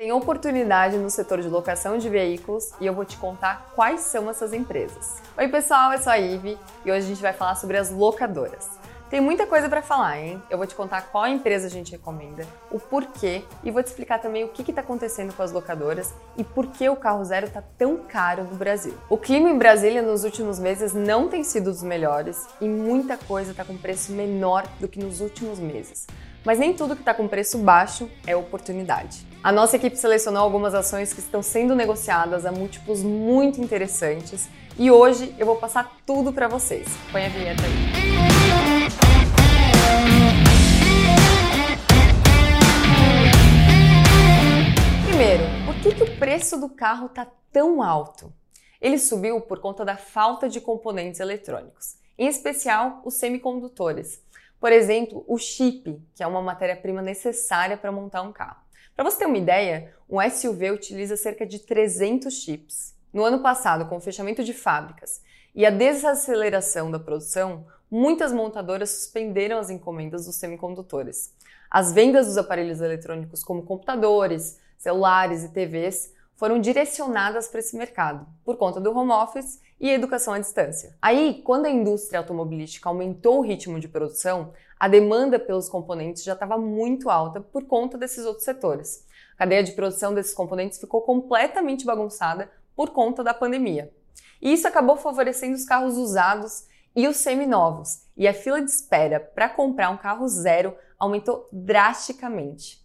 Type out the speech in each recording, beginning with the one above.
Tem oportunidade no setor de locação de veículos e eu vou te contar quais são essas empresas. Oi, pessoal, eu sou a Ive e hoje a gente vai falar sobre as locadoras. Tem muita coisa para falar, hein? Eu vou te contar qual empresa a gente recomenda, o porquê e vou te explicar também o que está acontecendo com as locadoras e por que o carro zero está tão caro no Brasil. O clima em Brasília nos últimos meses não tem sido dos melhores e muita coisa está com preço menor do que nos últimos meses. Mas nem tudo que está com preço baixo é oportunidade. A nossa equipe selecionou algumas ações que estão sendo negociadas a múltiplos muito interessantes e hoje eu vou passar tudo para vocês. Põe a vinheta aí. Primeiro, por que, que o preço do carro está tão alto? Ele subiu por conta da falta de componentes eletrônicos, em especial os semicondutores. Por exemplo, o chip, que é uma matéria-prima necessária para montar um carro. Para você ter uma ideia, um SUV utiliza cerca de 300 chips. No ano passado, com o fechamento de fábricas e a desaceleração da produção, muitas montadoras suspenderam as encomendas dos semicondutores. As vendas dos aparelhos eletrônicos, como computadores, celulares e TVs foram direcionadas para esse mercado, por conta do home office e educação à distância. Aí, quando a indústria automobilística aumentou o ritmo de produção, a demanda pelos componentes já estava muito alta por conta desses outros setores. A cadeia de produção desses componentes ficou completamente bagunçada por conta da pandemia. E isso acabou favorecendo os carros usados e os seminovos, e a fila de espera para comprar um carro zero aumentou drasticamente.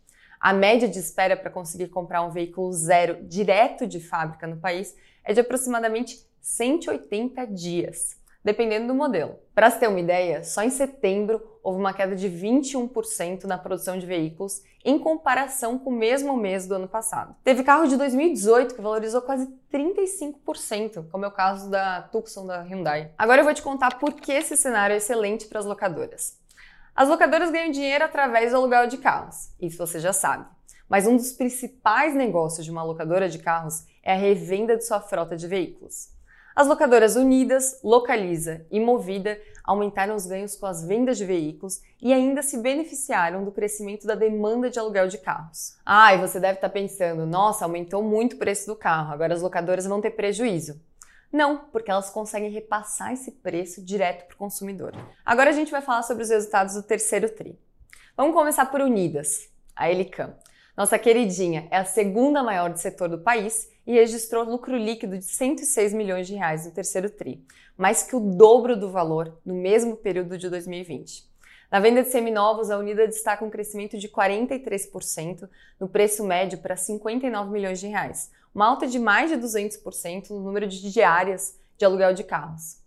A média de espera para conseguir comprar um veículo zero direto de fábrica no país é de aproximadamente 180 dias, dependendo do modelo. Para se ter uma ideia, só em setembro houve uma queda de 21% na produção de veículos em comparação com o mesmo mês do ano passado. Teve carro de 2018 que valorizou quase 35%, como é o caso da Tucson da Hyundai. Agora eu vou te contar por que esse cenário é excelente para as locadoras. As locadoras ganham dinheiro através do aluguel de carros, isso você já sabe. Mas um dos principais negócios de uma locadora de carros é a revenda de sua frota de veículos. As locadoras Unidas, Localiza e Movida aumentaram os ganhos com as vendas de veículos e ainda se beneficiaram do crescimento da demanda de aluguel de carros. Ah, e você deve estar pensando, nossa, aumentou muito o preço do carro, agora as locadoras vão ter prejuízo. Não, porque elas conseguem repassar esse preço direto para o consumidor. Agora a gente vai falar sobre os resultados do terceiro TRI. Vamos começar por Unidas, a Elicam. Nossa queridinha é a segunda maior do setor do país e registrou lucro líquido de 106 milhões de reais no terceiro TRI, mais que o dobro do valor no mesmo período de 2020. Na venda de seminovos, a Unida destaca um crescimento de 43% no preço médio para 59 milhões de reais, uma alta de mais de 200% no número de diárias de aluguel de carros.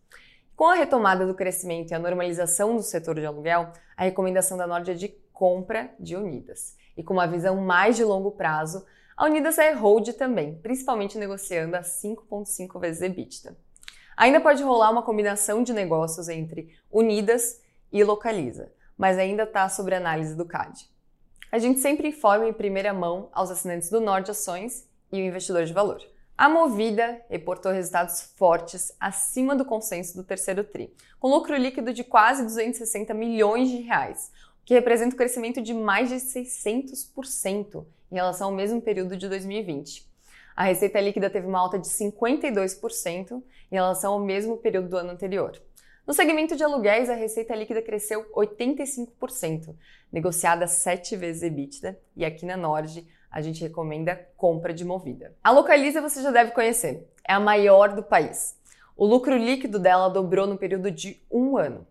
Com a retomada do crescimento e a normalização do setor de aluguel, a recomendação da Nord é de compra de Unidas. E com uma visão mais de longo prazo, a Unidas é hold também, principalmente negociando a 5,5 vezes EBITDA. Ainda pode rolar uma combinação de negócios entre Unidas e Localiza, mas ainda está sobre análise do CAD. A gente sempre informa em primeira mão aos assinantes do Nord Ações e o investidor de valor. A Movida reportou resultados fortes acima do consenso do terceiro TRI, com lucro líquido de quase 260 milhões de reais, o que representa um crescimento de mais de 600% em relação ao mesmo período de 2020. A receita líquida teve uma alta de 52% em relação ao mesmo período do ano anterior. No segmento de aluguéis, a receita líquida cresceu 85%, negociada 7 vezes EBITDA, e aqui na Nord a gente recomenda compra de movida. A Localiza você já deve conhecer, é a maior do país. O lucro líquido dela dobrou no período de um ano.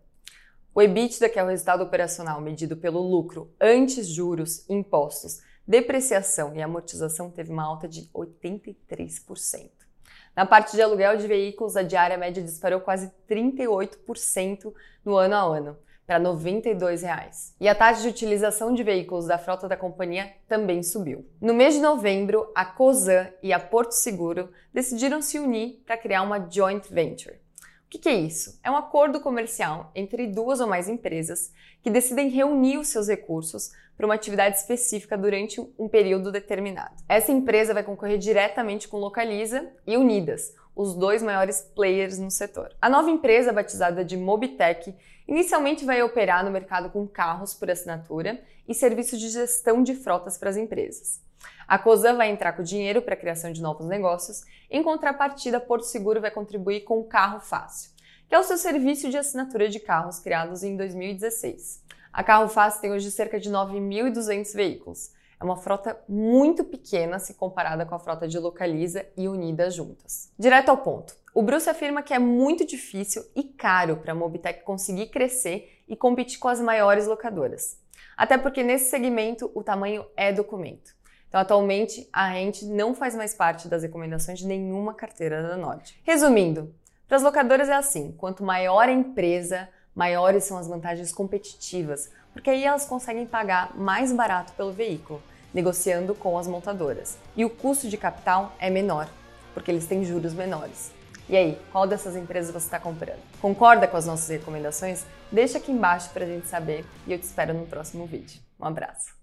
O EBITDA, que é o resultado operacional medido pelo lucro antes juros, impostos, depreciação e amortização, teve uma alta de 83%. Na parte de aluguel de veículos, a diária média disparou quase 38% no ano a ano, para 92 reais. E a taxa de utilização de veículos da frota da companhia também subiu. No mês de novembro, a Cosan e a Porto Seguro decidiram se unir para criar uma joint venture. O que, que é isso? É um acordo comercial entre duas ou mais empresas que decidem reunir os seus recursos para uma atividade específica durante um período determinado. Essa empresa vai concorrer diretamente com Localiza e Unidas, os dois maiores players no setor. A nova empresa, batizada de Mobitech, Inicialmente vai operar no mercado com carros por assinatura e serviço de gestão de frotas para as empresas. A COSAN vai entrar com dinheiro para a criação de novos negócios, em contrapartida, Porto Seguro vai contribuir com o Carro Fácil, que é o seu serviço de assinatura de carros criados em 2016. A Carro Fácil tem hoje cerca de 9.200 veículos. É uma frota muito pequena se comparada com a frota de Localiza e Unida juntas. Direto ao ponto. O Bruce afirma que é muito difícil e caro para a Mobitech conseguir crescer e competir com as maiores locadoras. Até porque nesse segmento o tamanho é documento. Então, atualmente, a Rent não faz mais parte das recomendações de nenhuma carteira da Nord. Resumindo, para as locadoras é assim: quanto maior a empresa, maiores são as vantagens competitivas, porque aí elas conseguem pagar mais barato pelo veículo, negociando com as montadoras. E o custo de capital é menor, porque eles têm juros menores. E aí, qual dessas empresas você está comprando? Concorda com as nossas recomendações? Deixa aqui embaixo para a gente saber e eu te espero no próximo vídeo. Um abraço!